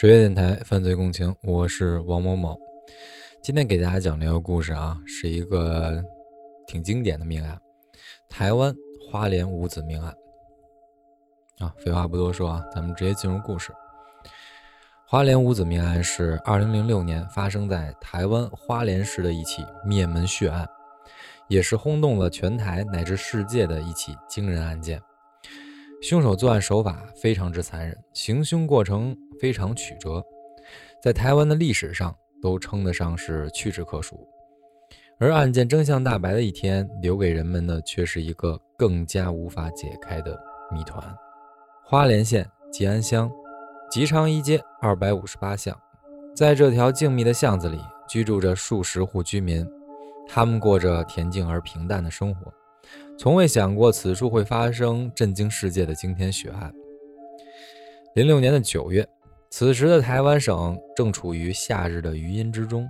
十月电台犯罪共情，我是王某某。今天给大家讲这个故事啊，是一个挺经典的命案——台湾花莲五子命案。啊，废话不多说啊，咱们直接进入故事。花莲五子命案是二零零六年发生在台湾花莲市的一起灭门血案，也是轰动了全台乃至世界的一起惊人案件。凶手作案手法非常之残忍，行凶过程非常曲折，在台湾的历史上都称得上是屈指可数。而案件真相大白的一天，留给人们的却是一个更加无法解开的谜团。花莲县吉安乡吉昌一街二百五十八巷，在这条静谧的巷子里，居住着数十户居民，他们过着恬静而平淡的生活。从未想过此处会发生震惊世界的惊天血案。零六年的九月，此时的台湾省正处于夏日的余阴之中。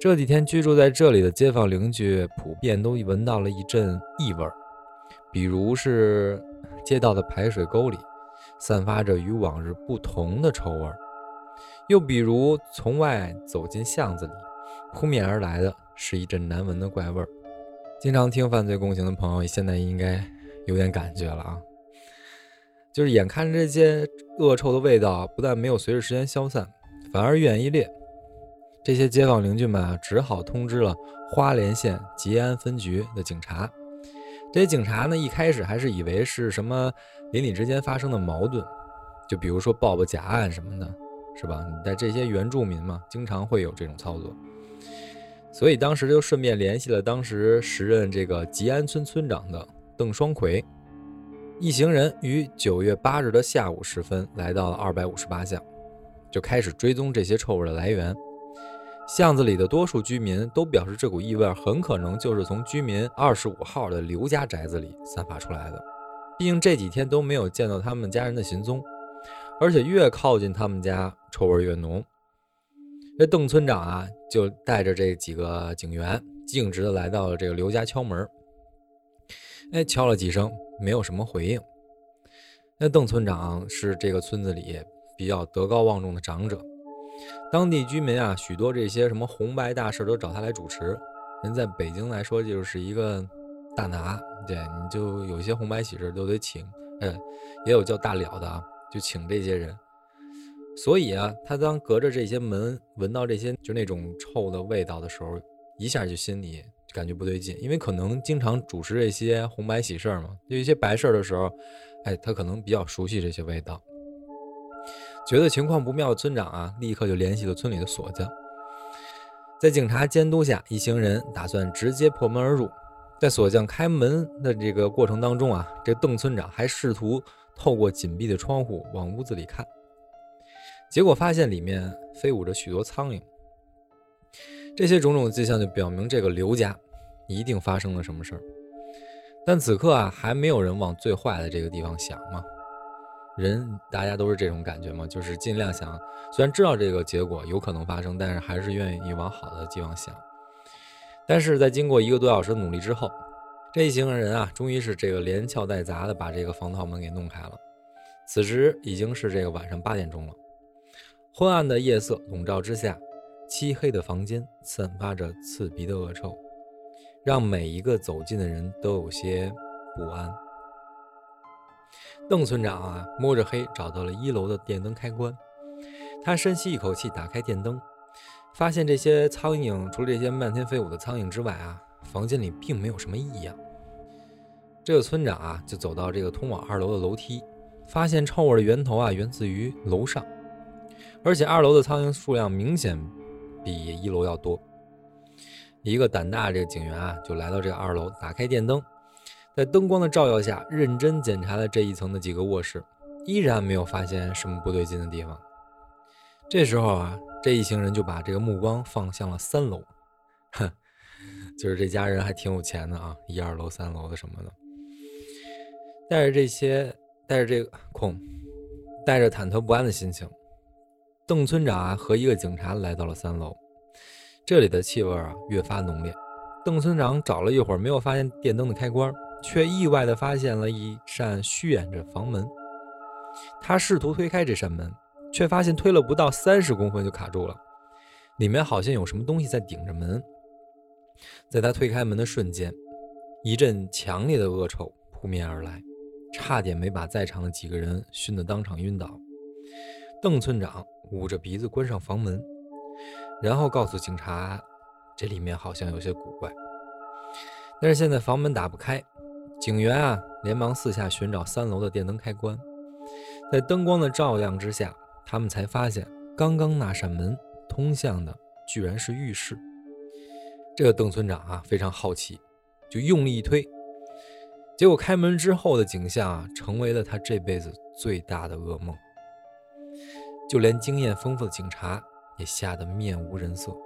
这几天居住在这里的街坊邻居普遍都闻到了一阵异味，比如是街道的排水沟里散发着与往日不同的臭味，又比如从外走进巷子里，扑面而来的是一阵难闻的怪味儿。经常听犯罪共情的朋友，现在应该有点感觉了啊！就是眼看着这些恶臭的味道不但没有随着时间消散，反而愈演愈烈。这些街坊邻居们啊，只好通知了花莲县吉安分局的警察。这些警察呢，一开始还是以为是什么邻里之间发生的矛盾，就比如说报报假案什么的，是吧？在这些原住民嘛，经常会有这种操作。所以当时就顺便联系了当时时任这个吉安村村长的邓双奎，一行人于九月八日的下午时分来到了二百五十八巷，就开始追踪这些臭味的来源。巷子里的多数居民都表示，这股异味很可能就是从居民二十五号的刘家宅子里散发出来的。毕竟这几天都没有见到他们家人的行踪，而且越靠近他们家，臭味越浓。这邓村长啊，就带着这几个警员，径直的来到了这个刘家敲门。哎，敲了几声，没有什么回应。那邓村长是这个村子里比较德高望重的长者，当地居民啊，许多这些什么红白大事都找他来主持。人在北京来说，就是一个大拿，对，你就有些红白喜事都得请。嗯，也有叫大了的啊，就请这些人。所以啊，他当隔着这些门闻到这些就那种臭的味道的时候，一下就心里感觉不对劲，因为可能经常主持这些红白喜事儿嘛，有一些白事儿的时候，哎，他可能比较熟悉这些味道。觉得情况不妙村长啊，立刻就联系了村里的锁匠，在警察监督下，一行人打算直接破门而入。在锁匠开门的这个过程当中啊，这邓村长还试图透过紧闭的窗户往屋子里看。结果发现里面飞舞着许多苍蝇，这些种种迹象就表明这个刘家一定发生了什么事儿。但此刻啊，还没有人往最坏的这个地方想嘛。人大家都是这种感觉嘛，就是尽量想，虽然知道这个结果有可能发生，但是还是愿意往好的地方想。但是在经过一个多小时的努力之后，这一行人啊，终于是这个连敲带砸的把这个防盗门给弄开了。此时已经是这个晚上八点钟了。昏暗的夜色笼罩之下，漆黑的房间散发着刺鼻的恶臭，让每一个走近的人都有些不安。邓村长啊，摸着黑找到了一楼的电灯开关，他深吸一口气，打开电灯，发现这些苍蝇除了这些漫天飞舞的苍蝇之外啊，房间里并没有什么异样。这个村长啊，就走到这个通往二楼的楼梯，发现臭味的源头啊，源自于楼上。而且二楼的苍蝇数量明显比一楼要多。一个胆大这个警员啊，就来到这个二楼，打开电灯，在灯光的照耀下，认真检查了这一层的几个卧室，依然没有发现什么不对劲的地方。这时候啊，这一行人就把这个目光放向了三楼，哼，就是这家人还挺有钱的啊，一二楼、三楼的什么的。带着这些，带着这个恐，带着忐忑不安的心情。邓村长啊和一个警察来到了三楼，这里的气味啊越发浓烈。邓村长找了一会儿没有发现电灯的开关，却意外的发现了一扇虚掩着房门。他试图推开这扇门，却发现推了不到三十公分就卡住了，里面好像有什么东西在顶着门。在他推开门的瞬间，一阵强烈的恶臭扑面而来，差点没把在场的几个人熏得当场晕倒。邓村长捂着鼻子关上房门，然后告诉警察，这里面好像有些古怪。但是现在房门打不开，警员啊连忙四下寻找三楼的电灯开关，在灯光的照亮之下，他们才发现刚刚那扇门通向的居然是浴室。这个邓村长啊非常好奇，就用力一推，结果开门之后的景象啊成为了他这辈子最大的噩梦，就连经验丰富的警察也吓得面无人色。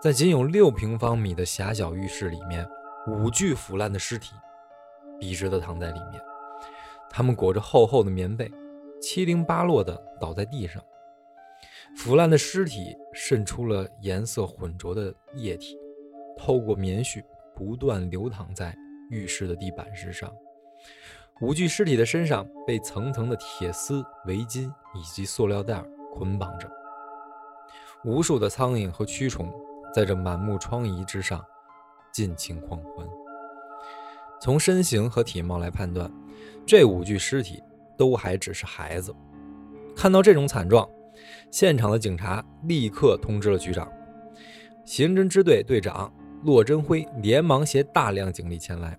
在仅有六平方米的狭小浴室里面，五具腐烂的尸体笔直地躺在里面，他们裹着厚厚的棉被，七零八落地倒在地上。腐烂的尸体渗出了颜色浑浊的液体，透过棉絮不断流淌在浴室的地板之上。五具尸体的身上被层层的铁丝、围巾以及塑料袋捆绑着，无数的苍蝇和蛆虫。在这满目疮痍之上，尽情狂欢。从身形和体貌来判断，这五具尸体都还只是孩子。看到这种惨状，现场的警察立刻通知了局长，刑侦支队队长骆真辉连忙携大量警力前来。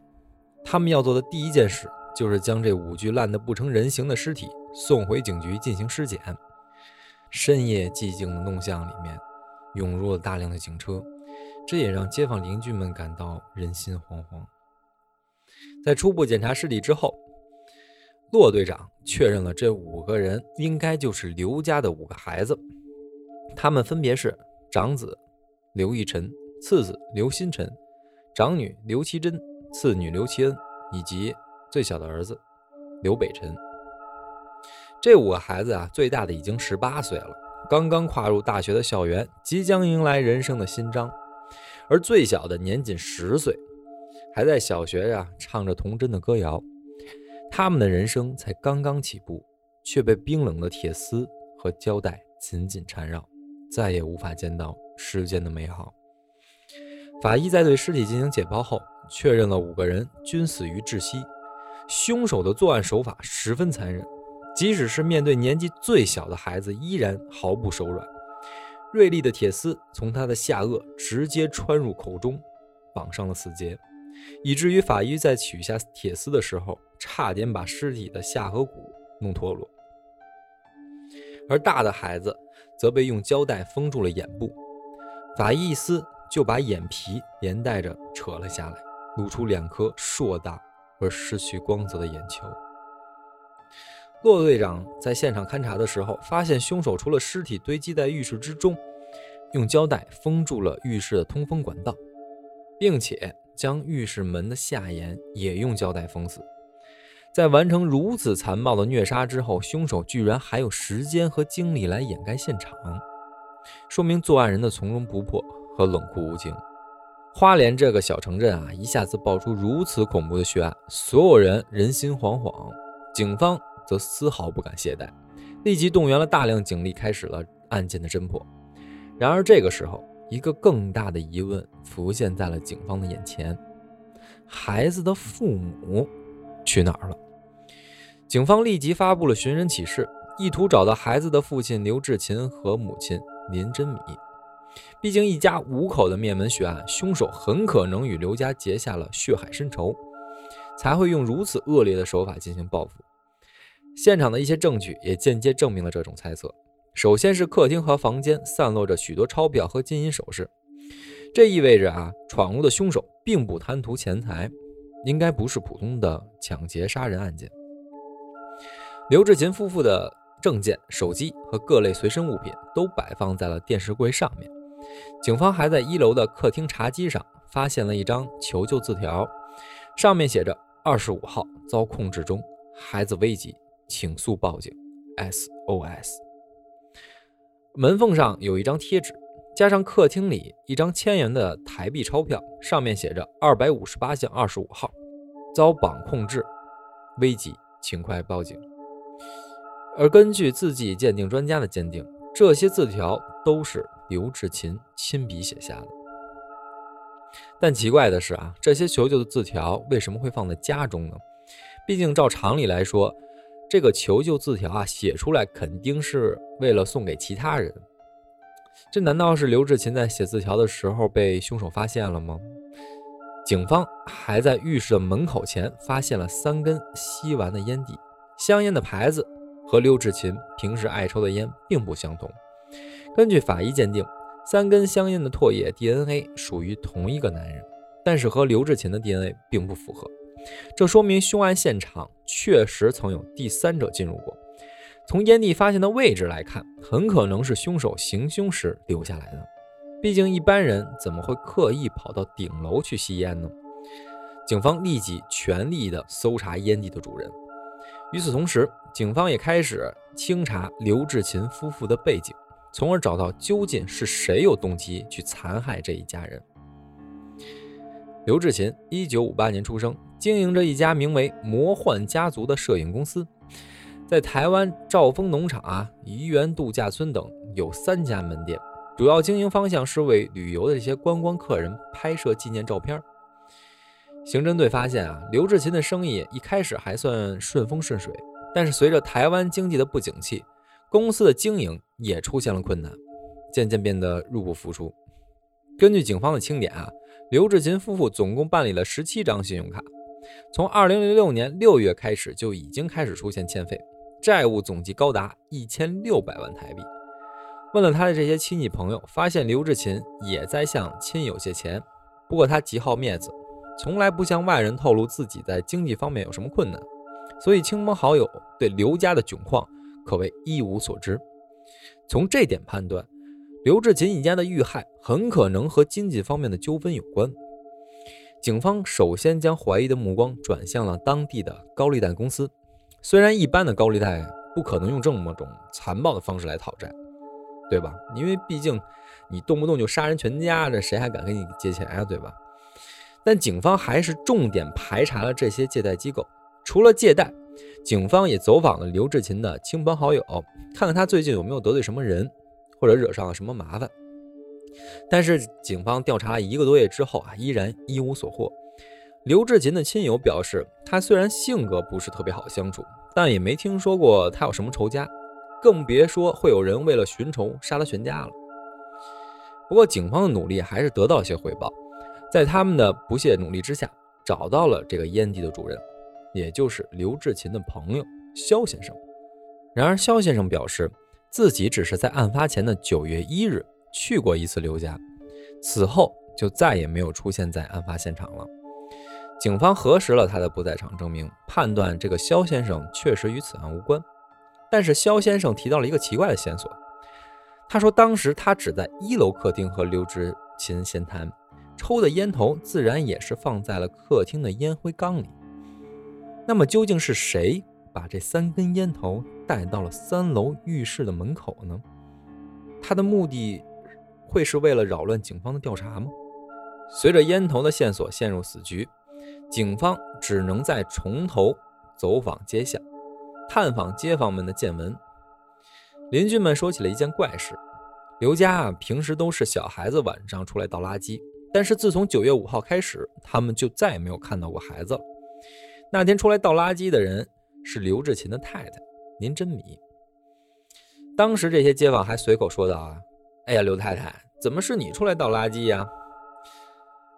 他们要做的第一件事，就是将这五具烂得不成人形的尸体送回警局进行尸检。深夜寂静的弄巷里面。涌入了大量的警车，这也让街坊邻居们感到人心惶惶。在初步检查尸体之后，骆队长确认了这五个人应该就是刘家的五个孩子，他们分别是长子刘义晨、次子刘新晨、长女刘其珍、次女刘其恩以及最小的儿子刘北辰。这五个孩子啊，最大的已经十八岁了。刚刚跨入大学的校园，即将迎来人生的新章，而最小的年仅十岁，还在小学呀唱着童真的歌谣。他们的人生才刚刚起步，却被冰冷的铁丝和胶带紧紧缠绕，再也无法见到世间的美好。法医在对尸体进行解剖后，确认了五个人均死于窒息。凶手的作案手法十分残忍。即使是面对年纪最小的孩子，依然毫不手软。锐利的铁丝从他的下颚直接穿入口中，绑上了死结，以至于法医在取下铁丝的时候，差点把尸体的下颌骨弄脱落。而大的孩子则被用胶带封住了眼部，法医一撕就把眼皮连带着扯了下来，露出两颗硕大而失去光泽的眼球。骆队长在现场勘查的时候，发现凶手除了尸体堆积在浴室之中，用胶带封住了浴室的通风管道，并且将浴室门的下沿也用胶带封死。在完成如此残暴的虐杀之后，凶手居然还有时间和精力来掩盖现场，说明作案人的从容不迫和冷酷无情。花莲这个小城镇啊，一下子爆出如此恐怖的血案，所有人人心惶惶，警方。则丝毫不敢懈怠，立即动员了大量警力，开始了案件的侦破。然而，这个时候，一个更大的疑问浮现在了警方的眼前：孩子的父母去哪儿了？警方立即发布了寻人启事，意图找到孩子的父亲刘志勤和母亲林真米。毕竟，一家五口的灭门血案，凶手很可能与刘家结下了血海深仇，才会用如此恶劣的手法进行报复。现场的一些证据也间接证明了这种猜测。首先是客厅和房间散落着许多钞票和金银首饰，这意味着啊，闯入的凶手并不贪图钱财，应该不是普通的抢劫杀人案件。刘志勤夫妇的证件、手机和各类随身物品都摆放在了电视柜上面。警方还在一楼的客厅茶几上发现了一张求救字条，上面写着：“二十五号遭控制中，孩子危急。”请速报警！SOS。门缝上有一张贴纸，加上客厅里一张千元的台币钞票，上面写着“二百五十八巷二十五号遭绑控制，危急，请快报警！”而根据字迹鉴定专家的鉴定，这些字条都是刘志勤亲笔写下的。但奇怪的是啊，这些求救的字条为什么会放在家中呢？毕竟照常理来说，这个求救字条啊写出来肯定是为了送给其他人。这难道是刘志勤在写字条的时候被凶手发现了吗？警方还在浴室的门口前发现了三根吸完的烟蒂，香烟的牌子和刘志勤平时爱抽的烟并不相同。根据法医鉴定，三根香烟的唾液 DNA 属于同一个男人，但是和刘志勤的 DNA 并不符合，这说明凶案现场确实曾有第三者进入过。从烟蒂发现的位置来看，很可能是凶手行凶时留下来的。毕竟一般人怎么会刻意跑到顶楼去吸烟呢？警方立即全力的搜查烟蒂的主人。与此同时，警方也开始清查刘志勤夫妇的背景，从而找到究竟是谁有动机去残害这一家人。刘志勤，一九五八年出生，经营着一家名为“魔幻家族”的摄影公司，在台湾兆丰农场啊、怡园度假村等有三家门店。主要经营方向是为旅游的这些观光客人拍摄纪念照片。刑侦队发现啊，刘志勤的生意一开始还算顺风顺水，但是随着台湾经济的不景气，公司的经营也出现了困难，渐渐变得入不敷出。根据警方的清点啊，刘志勤夫妇总共办理了十七张信用卡，从二零零六年六月开始就已经开始出现欠费，债务总计高达一千六百万台币。问了他的这些亲戚朋友，发现刘志勤也在向亲友借钱，不过他极好面子，从来不向外人透露自己在经济方面有什么困难，所以亲朋好友对刘家的窘况可谓一无所知。从这点判断，刘志勤一家的遇害很可能和经济方面的纠纷有关。警方首先将怀疑的目光转向了当地的高利贷公司，虽然一般的高利贷不可能用这么种残暴的方式来讨债。对吧？因为毕竟你动不动就杀人全家，这谁还敢跟你借钱啊？对吧？但警方还是重点排查了这些借贷机构。除了借贷，警方也走访了刘志勤的亲朋好友，看看他最近有没有得罪什么人，或者惹上了什么麻烦。但是警方调查一个多月之后啊，依然一无所获。刘志勤的亲友表示，他虽然性格不是特别好相处，但也没听说过他有什么仇家。更别说会有人为了寻仇杀他全家了。不过，警方的努力还是得到一些回报，在他们的不懈努力之下，找到了这个烟蒂的主人，也就是刘志勤的朋友肖先生。然而，肖先生表示自己只是在案发前的九月一日去过一次刘家，此后就再也没有出现在案发现场了。警方核实了他的不在场证明，判断这个肖先生确实与此案无关。但是肖先生提到了一个奇怪的线索，他说当时他只在一楼客厅和刘志勤闲谈，抽的烟头自然也是放在了客厅的烟灰缸里。那么究竟是谁把这三根烟头带到了三楼浴室的门口呢？他的目的会是为了扰乱警方的调查吗？随着烟头的线索陷入死局，警方只能再从头走访街巷。探访街坊们的见闻，邻居们说起了一件怪事：刘家啊，平时都是小孩子晚上出来倒垃圾，但是自从九月五号开始，他们就再也没有看到过孩子了。那天出来倒垃圾的人是刘志勤的太太林真米。当时这些街坊还随口说道：“啊，哎呀，刘太太，怎么是你出来倒垃圾呀？”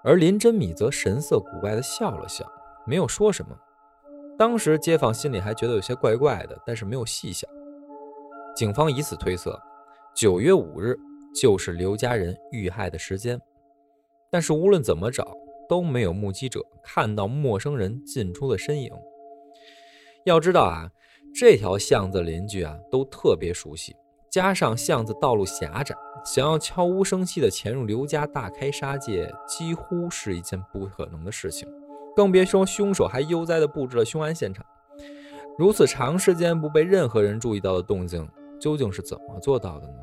而林真米则神色古怪地笑了笑，没有说什么。当时街坊心里还觉得有些怪怪的，但是没有细想。警方以此推测，九月五日就是刘家人遇害的时间。但是无论怎么找，都没有目击者看到陌生人进出的身影。要知道啊，这条巷子邻居啊都特别熟悉，加上巷子道路狭窄，想要悄无声息地潜入刘家大开杀戒，几乎是一件不可能的事情。更别说凶手还悠哉地布置了凶案现场，如此长时间不被任何人注意到的动静，究竟是怎么做到的呢？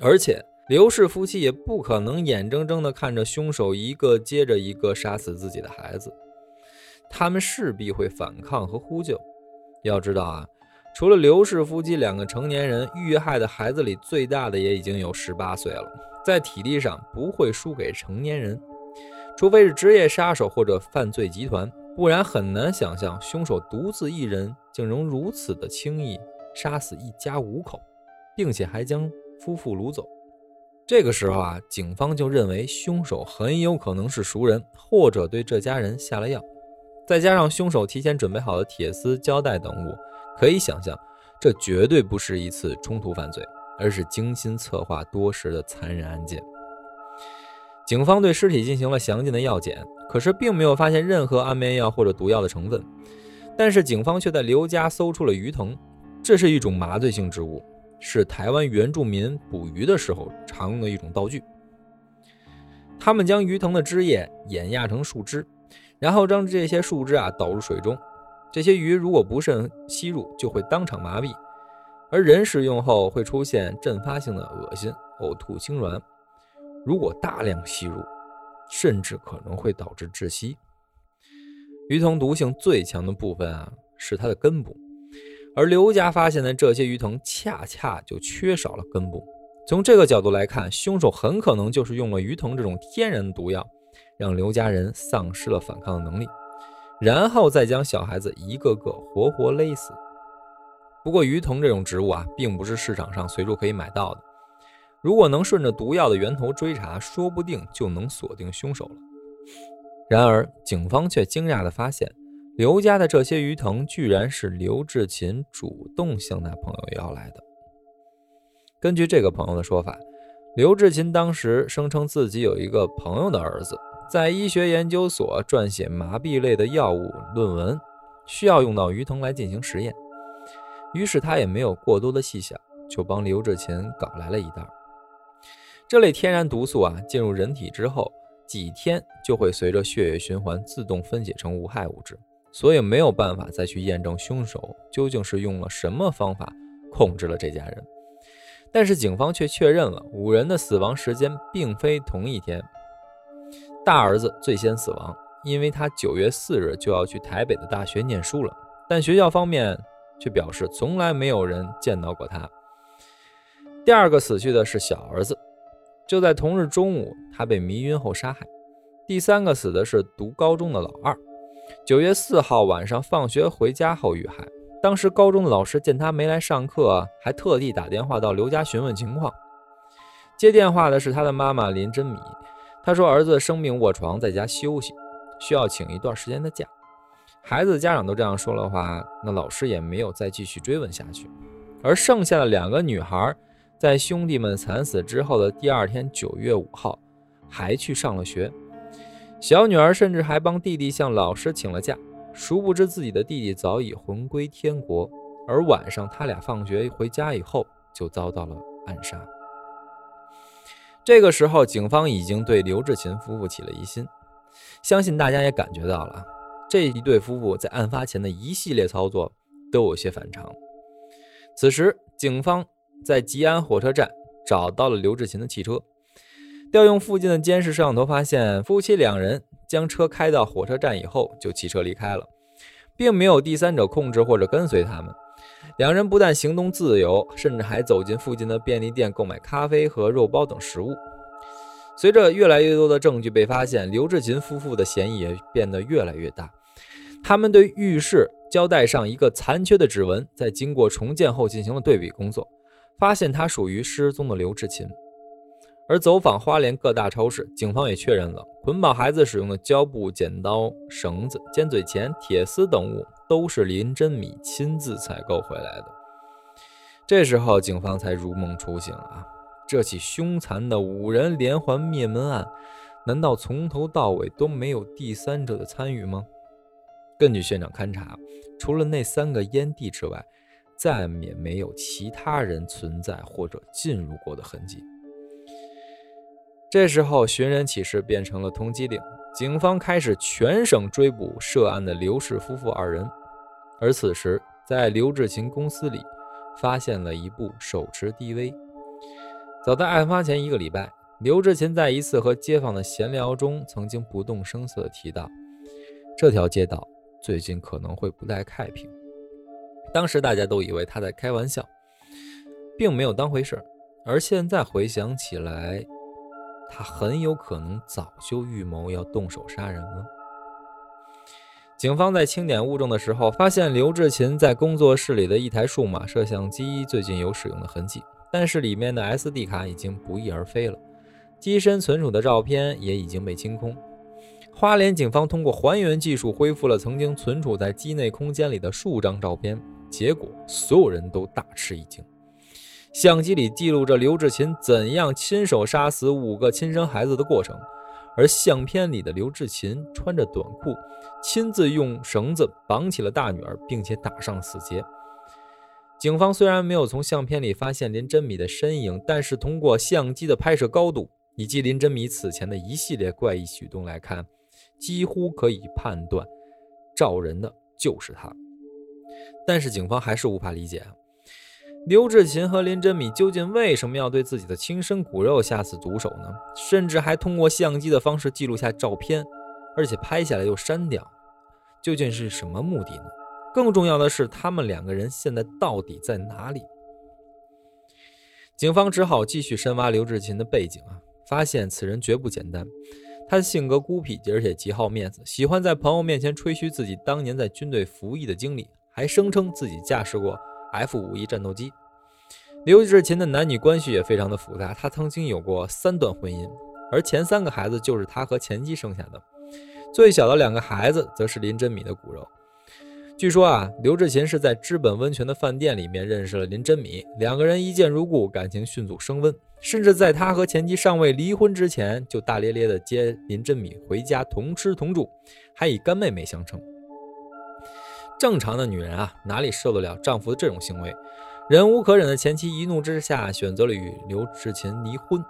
而且刘氏夫妻也不可能眼睁睁地看着凶手一个接着一个杀死自己的孩子，他们势必会反抗和呼救。要知道啊，除了刘氏夫妻两个成年人，遇害的孩子里最大的也已经有十八岁了，在体力上不会输给成年人，除非是职业杀手或者犯罪集团，不然很难想象凶手独自一人竟能如此的轻易杀死一家五口，并且还将夫妇掳走。这个时候啊，警方就认为凶手很有可能是熟人，或者对这家人下了药，再加上凶手提前准备好的铁丝、胶带等物。可以想象，这绝对不是一次冲突犯罪，而是精心策划多时的残忍案件。警方对尸体进行了详尽的药检，可是并没有发现任何安眠药或者毒药的成分。但是警方却在刘家搜出了鱼藤，这是一种麻醉性植物，是台湾原住民捕鱼的时候常用的一种道具。他们将鱼藤的枝叶碾压成树枝，然后将这些树枝啊倒入水中。这些鱼如果不慎吸入，就会当场麻痹；而人食用后会出现阵发性的恶心、呕吐、痉挛。如果大量吸入，甚至可能会导致窒息。鱼藤毒性最强的部分啊，是它的根部，而刘家发现的这些鱼藤恰恰就缺少了根部。从这个角度来看，凶手很可能就是用了鱼藤这种天然毒药，让刘家人丧失了反抗的能力。然后再将小孩子一个个活活勒死。不过鱼藤这种植物啊，并不是市场上随处可以买到的。如果能顺着毒药的源头追查，说不定就能锁定凶手了。然而，警方却惊讶地发现，刘家的这些鱼藤居然是刘志勤主动向他朋友要来的。根据这个朋友的说法，刘志勤当时声称自己有一个朋友的儿子。在医学研究所撰写麻痹类的药物论文，需要用到鱼藤来进行实验。于是他也没有过多的细想，就帮刘志勤搞来了一袋。这类天然毒素啊，进入人体之后，几天就会随着血液循环自动分解成无害物质，所以没有办法再去验证凶手究竟是用了什么方法控制了这家人。但是警方却确认了五人的死亡时间并非同一天。大儿子最先死亡，因为他九月四日就要去台北的大学念书了，但学校方面却表示从来没有人见到过他。第二个死去的是小儿子，就在同日中午，他被迷晕后杀害。第三个死的是读高中的老二，九月四号晚上放学回家后遇害。当时高中的老师见他没来上课，还特地打电话到刘家询问情况。接电话的是他的妈妈林真米。他说：“儿子生病卧床，在家休息，需要请一段时间的假。”孩子家长都这样说的话，那老师也没有再继续追问下去。而剩下的两个女孩，在兄弟们惨死之后的第二天，九月五号，还去上了学。小女儿甚至还帮弟弟向老师请了假，殊不知自己的弟弟早已魂归天国。而晚上，他俩放学回家以后，就遭到了暗杀。这个时候，警方已经对刘志勤夫妇起了疑心，相信大家也感觉到了，这一对夫妇在案发前的一系列操作都有些反常。此时，警方在吉安火车站找到了刘志勤的汽车，调用附近的监视摄像头，发现夫妻两人将车开到火车站以后就骑车离开了，并没有第三者控制或者跟随他们。两人不但行动自由，甚至还走进附近的便利店购买咖啡和肉包等食物。随着越来越多的证据被发现，刘志勤夫妇的嫌疑也变得越来越大。他们对浴室胶带上一个残缺的指纹，在经过重建后进行了对比工作，发现它属于失踪的刘志勤。而走访花莲各大超市，警方也确认了捆绑孩子使用的胶布、剪刀、绳子、尖嘴钳、铁丝等物。都是林真米亲自采购回来的。这时候，警方才如梦初醒啊！这起凶残的五人连环灭门案，难道从头到尾都没有第三者的参与吗？根据现场勘查，除了那三个烟蒂之外，再也没有其他人存在或者进入过的痕迹。这时候，寻人启事变成了通缉令，警方开始全省追捕涉案的刘氏夫妇二人。而此时，在刘志勤公司里，发现了一部手持 DV。早在案发前一个礼拜，刘志勤在一次和街坊的闲聊中，曾经不动声色地提到，这条街道最近可能会不太太平。当时大家都以为他在开玩笑，并没有当回事而现在回想起来，他很有可能早就预谋要动手杀人了。警方在清点物证的时候，发现刘志勤在工作室里的一台数码摄像机最近有使用的痕迹，但是里面的 SD 卡已经不翼而飞了，机身存储的照片也已经被清空。花莲警方通过还原技术恢复了曾经存储在机内空间里的数张照片，结果所有人都大吃一惊。相机里记录着刘志勤怎样亲手杀死五个亲生孩子的过程。而相片里的刘志勤穿着短裤，亲自用绳子绑起了大女儿，并且打上死结。警方虽然没有从相片里发现林真米的身影，但是通过相机的拍摄高度以及林真米此前的一系列怪异举动来看，几乎可以判断照人的就是他。但是警方还是无法理解。刘志勤和林真米究竟为什么要对自己的亲生骨肉下此毒手呢？甚至还通过相机的方式记录下照片，而且拍下来又删掉，究竟是什么目的呢？更重要的是，他们两个人现在到底在哪里？警方只好继续深挖刘志勤的背景啊，发现此人绝不简单。他的性格孤僻，而且极好面子，喜欢在朋友面前吹嘘自己当年在军队服役的经历，还声称自己驾驶过。F 五一战斗机，刘志勤的男女关系也非常的复杂。他曾经有过三段婚姻，而前三个孩子就是他和前妻生下的，最小的两个孩子则是林真米的骨肉。据说啊，刘志勤是在知本温泉的饭店里面认识了林真米，两个人一见如故，感情迅速升温，甚至在他和前妻尚未离婚之前，就大咧咧的接林真米回家同吃同住，还以干妹妹相称。正常的女人啊，哪里受得了丈夫的这种行为？忍无可忍的前妻一怒之下选择了与刘志勤离婚，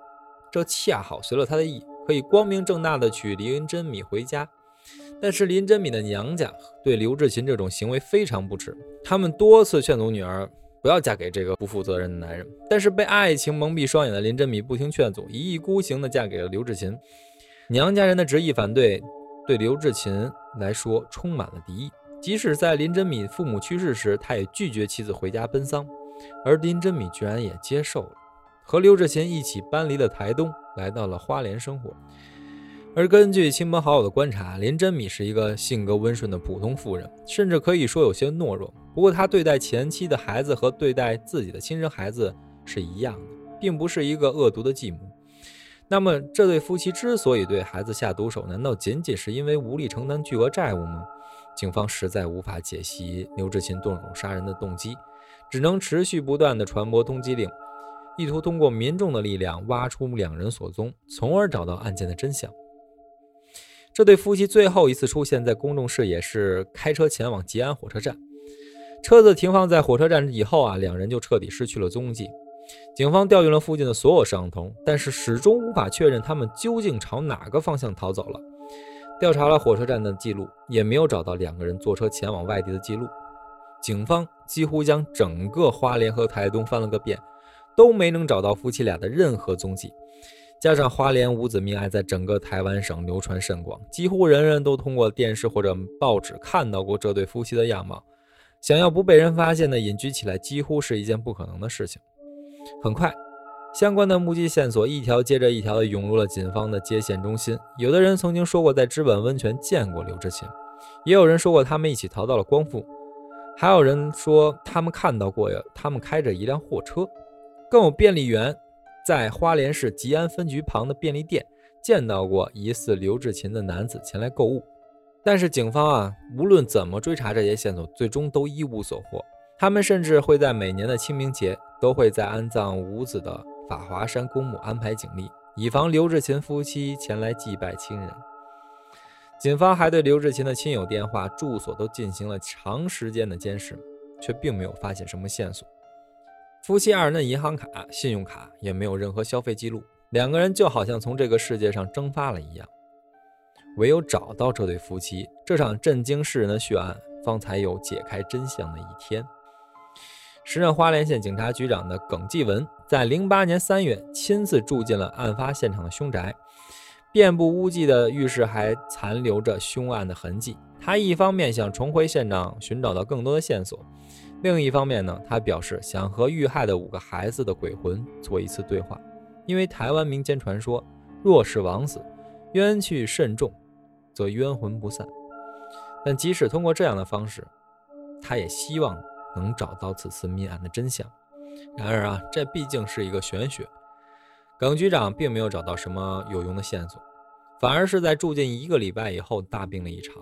这恰好随了他的意，可以光明正大的娶林真米回家。但是林真米的娘家对刘志勤这种行为非常不耻，他们多次劝阻女儿不要嫁给这个不负责任的男人，但是被爱情蒙蔽双眼的林真米不听劝阻，一意孤行的嫁给了刘志勤。娘家人的执意反对，对刘志勤来说充满了敌意。即使在林真米父母去世时，他也拒绝妻子回家奔丧，而林真米居然也接受了，和刘志勤一起搬离了台东，来到了花莲生活。而根据亲朋好友的观察，林真米是一个性格温顺的普通妇人，甚至可以说有些懦弱。不过，她对待前妻的孩子和对待自己的亲生孩子是一样的，并不是一个恶毒的继母。那么，这对夫妻之所以对孩子下毒手，难道仅仅是因为无力承担巨额债务吗？警方实在无法解析刘志勤动手杀人的动机，只能持续不断地传播通缉令，意图通过民众的力量挖出两人所踪，从而找到案件的真相。这对夫妻最后一次出现在公众视野是开车前往吉安火车站，车子停放在火车站以后啊，两人就彻底失去了踪迹。警方调用了附近的所有摄像头，但是始终无法确认他们究竟朝哪个方向逃走了。调查了火车站的记录，也没有找到两个人坐车前往外地的记录。警方几乎将整个花莲和台东翻了个遍，都没能找到夫妻俩的任何踪迹。加上花莲五子命案在整个台湾省流传甚广，几乎人人都通过电视或者报纸看到过这对夫妻的样貌，想要不被人发现的隐居起来，几乎是一件不可能的事情。很快。相关的目击线索一条接着一条的涌入了警方的接线中心。有的人曾经说过在知本温泉见过刘志勤，也有人说过他们一起逃到了光复，还有人说他们看到过呀，他们开着一辆货车，更有便利员在花莲市吉安分局旁的便利店见到过疑似刘志勤的男子前来购物。但是警方啊，无论怎么追查这些线索，最终都一无所获。他们甚至会在每年的清明节都会在安葬五子的。法华山公墓安排警力，以防刘志勤夫妻前来祭拜亲人。警方还对刘志勤的亲友电话、住所都进行了长时间的监视，却并没有发现什么线索。夫妻二人的银行卡、信用卡也没有任何消费记录，两个人就好像从这个世界上蒸发了一样。唯有找到这对夫妻，这场震惊世人的血案方才有解开真相的一天。时任花莲县警察局长的耿继文，在零八年三月亲自住进了案发现场的凶宅，遍布污迹的浴室还残留着凶案的痕迹。他一方面想重回现场寻找到更多的线索，另一方面呢，他表示想和遇害的五个孩子的鬼魂做一次对话，因为台湾民间传说，若是枉死，冤屈甚重，则冤魂不散。但即使通过这样的方式，他也希望能找到此次命案的真相。然而啊，这毕竟是一个玄学，耿局长并没有找到什么有用的线索，反而是在住进一个礼拜以后大病了一场，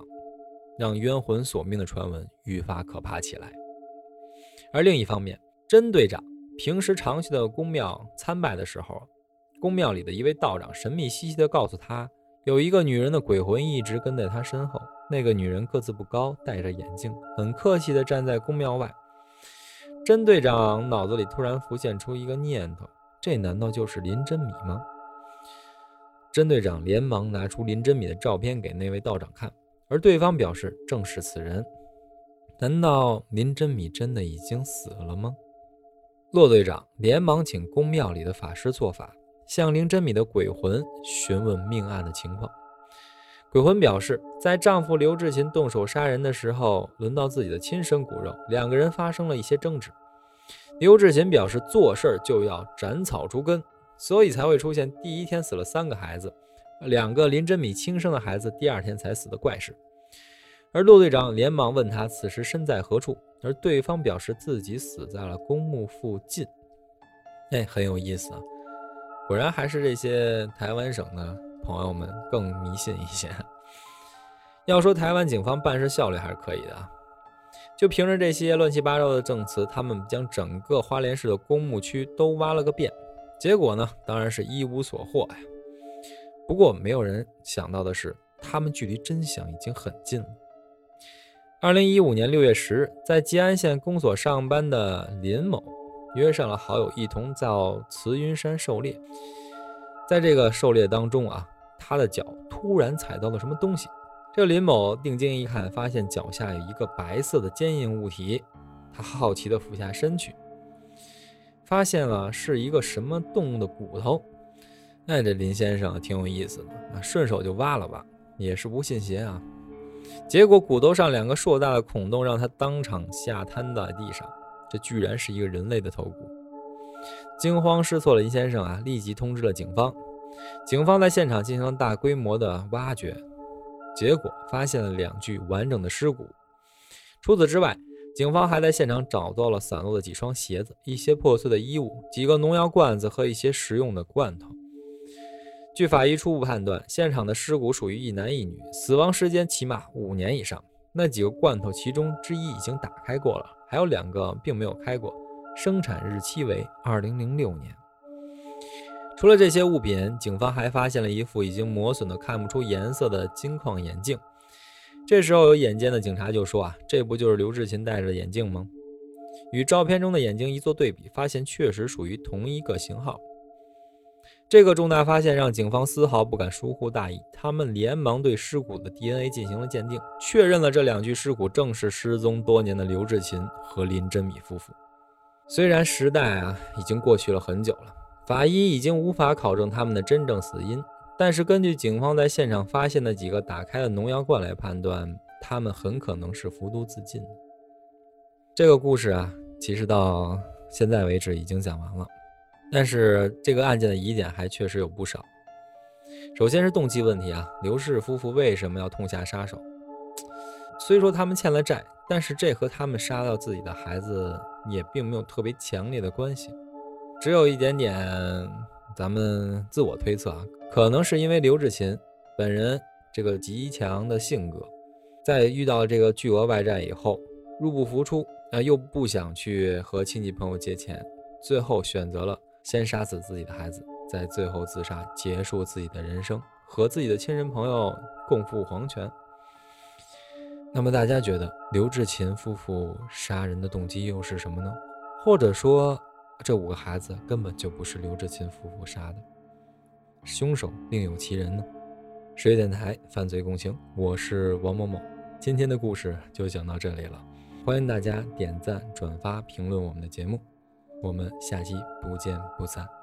让冤魂索命的传闻愈发可怕起来。而另一方面，甄队长平时常去的宫庙参拜的时候，宫庙里的一位道长神秘兮兮地告诉他，有一个女人的鬼魂一直跟在他身后。那个女人个子不高，戴着眼镜，很客气地站在宫庙外。甄队长脑子里突然浮现出一个念头：这难道就是林真米吗？甄队长连忙拿出林真米的照片给那位道长看，而对方表示正是此人。难道林真米真的已经死了吗？骆队长连忙请宫庙里的法师做法，向林真米的鬼魂询问命案的情况。鬼魂表示，在丈夫刘志勤动手杀人的时候，轮到自己的亲生骨肉，两个人发生了一些争执。刘志勤表示，做事儿就要斩草除根，所以才会出现第一天死了三个孩子，两个林真米亲生的孩子第二天才死的怪事。而骆队长连忙问他此时身在何处，而对方表示自己死在了公墓附近。哎，很有意思啊！果然还是这些台湾省的朋友们更迷信一些。要说台湾警方办事效率还是可以的啊，就凭着这些乱七八糟的证词，他们将整个花莲市的公墓区都挖了个遍，结果呢，当然是一无所获呀。不过没有人想到的是，他们距离真相已经很近了。二零一五年六月十日，在吉安县公所上班的林某约上了好友一同到慈云山狩猎。在这个狩猎当中啊，他的脚突然踩到了什么东西。这林某定睛一看，发现脚下有一个白色的坚硬物体。他好奇地俯下身去，发现了是一个什么动物的骨头。哎，这林先生挺有意思的啊，顺手就挖了挖，也是不信邪啊。结果骨头上两个硕大的孔洞，让他当场吓瘫在地上。这居然是一个人类的头骨！惊慌失措的林先生啊，立即通知了警方。警方在现场进行了大规模的挖掘，结果发现了两具完整的尸骨。除此之外，警方还在现场找到了散落的几双鞋子、一些破碎的衣物、几个农药罐子和一些食用的罐头。据法医初步判断，现场的尸骨属于一男一女，死亡时间起码五年以上。那几个罐头，其中之一已经打开过了，还有两个并没有开过，生产日期为二零零六年。除了这些物品，警方还发现了一副已经磨损的看不出颜色的金框眼镜。这时候，有眼尖的警察就说：“啊，这不就是刘志勤戴着的眼镜吗？”与照片中的眼镜一做对比，发现确实属于同一个型号。这个重大发现让警方丝毫不敢疏忽大意，他们连忙对尸骨的 DNA 进行了鉴定，确认了这两具尸骨正是失踪多年的刘志勤和林真米夫妇。虽然时代啊已经过去了很久了，法医已经无法考证他们的真正死因，但是根据警方在现场发现的几个打开的农药罐来判断，他们很可能是服毒自尽。这个故事啊，其实到现在为止已经讲完了。但是这个案件的疑点还确实有不少。首先是动机问题啊，刘氏夫妇为什么要痛下杀手？虽说他们欠了债，但是这和他们杀掉自己的孩子也并没有特别强烈的关系。只有一点点，咱们自我推测啊，可能是因为刘志勤本人这个极强的性格，在遇到这个巨额外债以后，入不敷出啊，又不想去和亲戚朋友借钱，最后选择了。先杀死自己的孩子，再最后自杀，结束自己的人生，和自己的亲人朋友共赴黄泉。那么大家觉得刘志勤夫妇杀人的动机又是什么呢？或者说，这五个孩子根本就不是刘志勤夫妇杀的，凶手另有其人呢？十月电台犯罪共情，我是王某某，今天的故事就讲到这里了，欢迎大家点赞、转发、评论我们的节目。我们下期不见不散。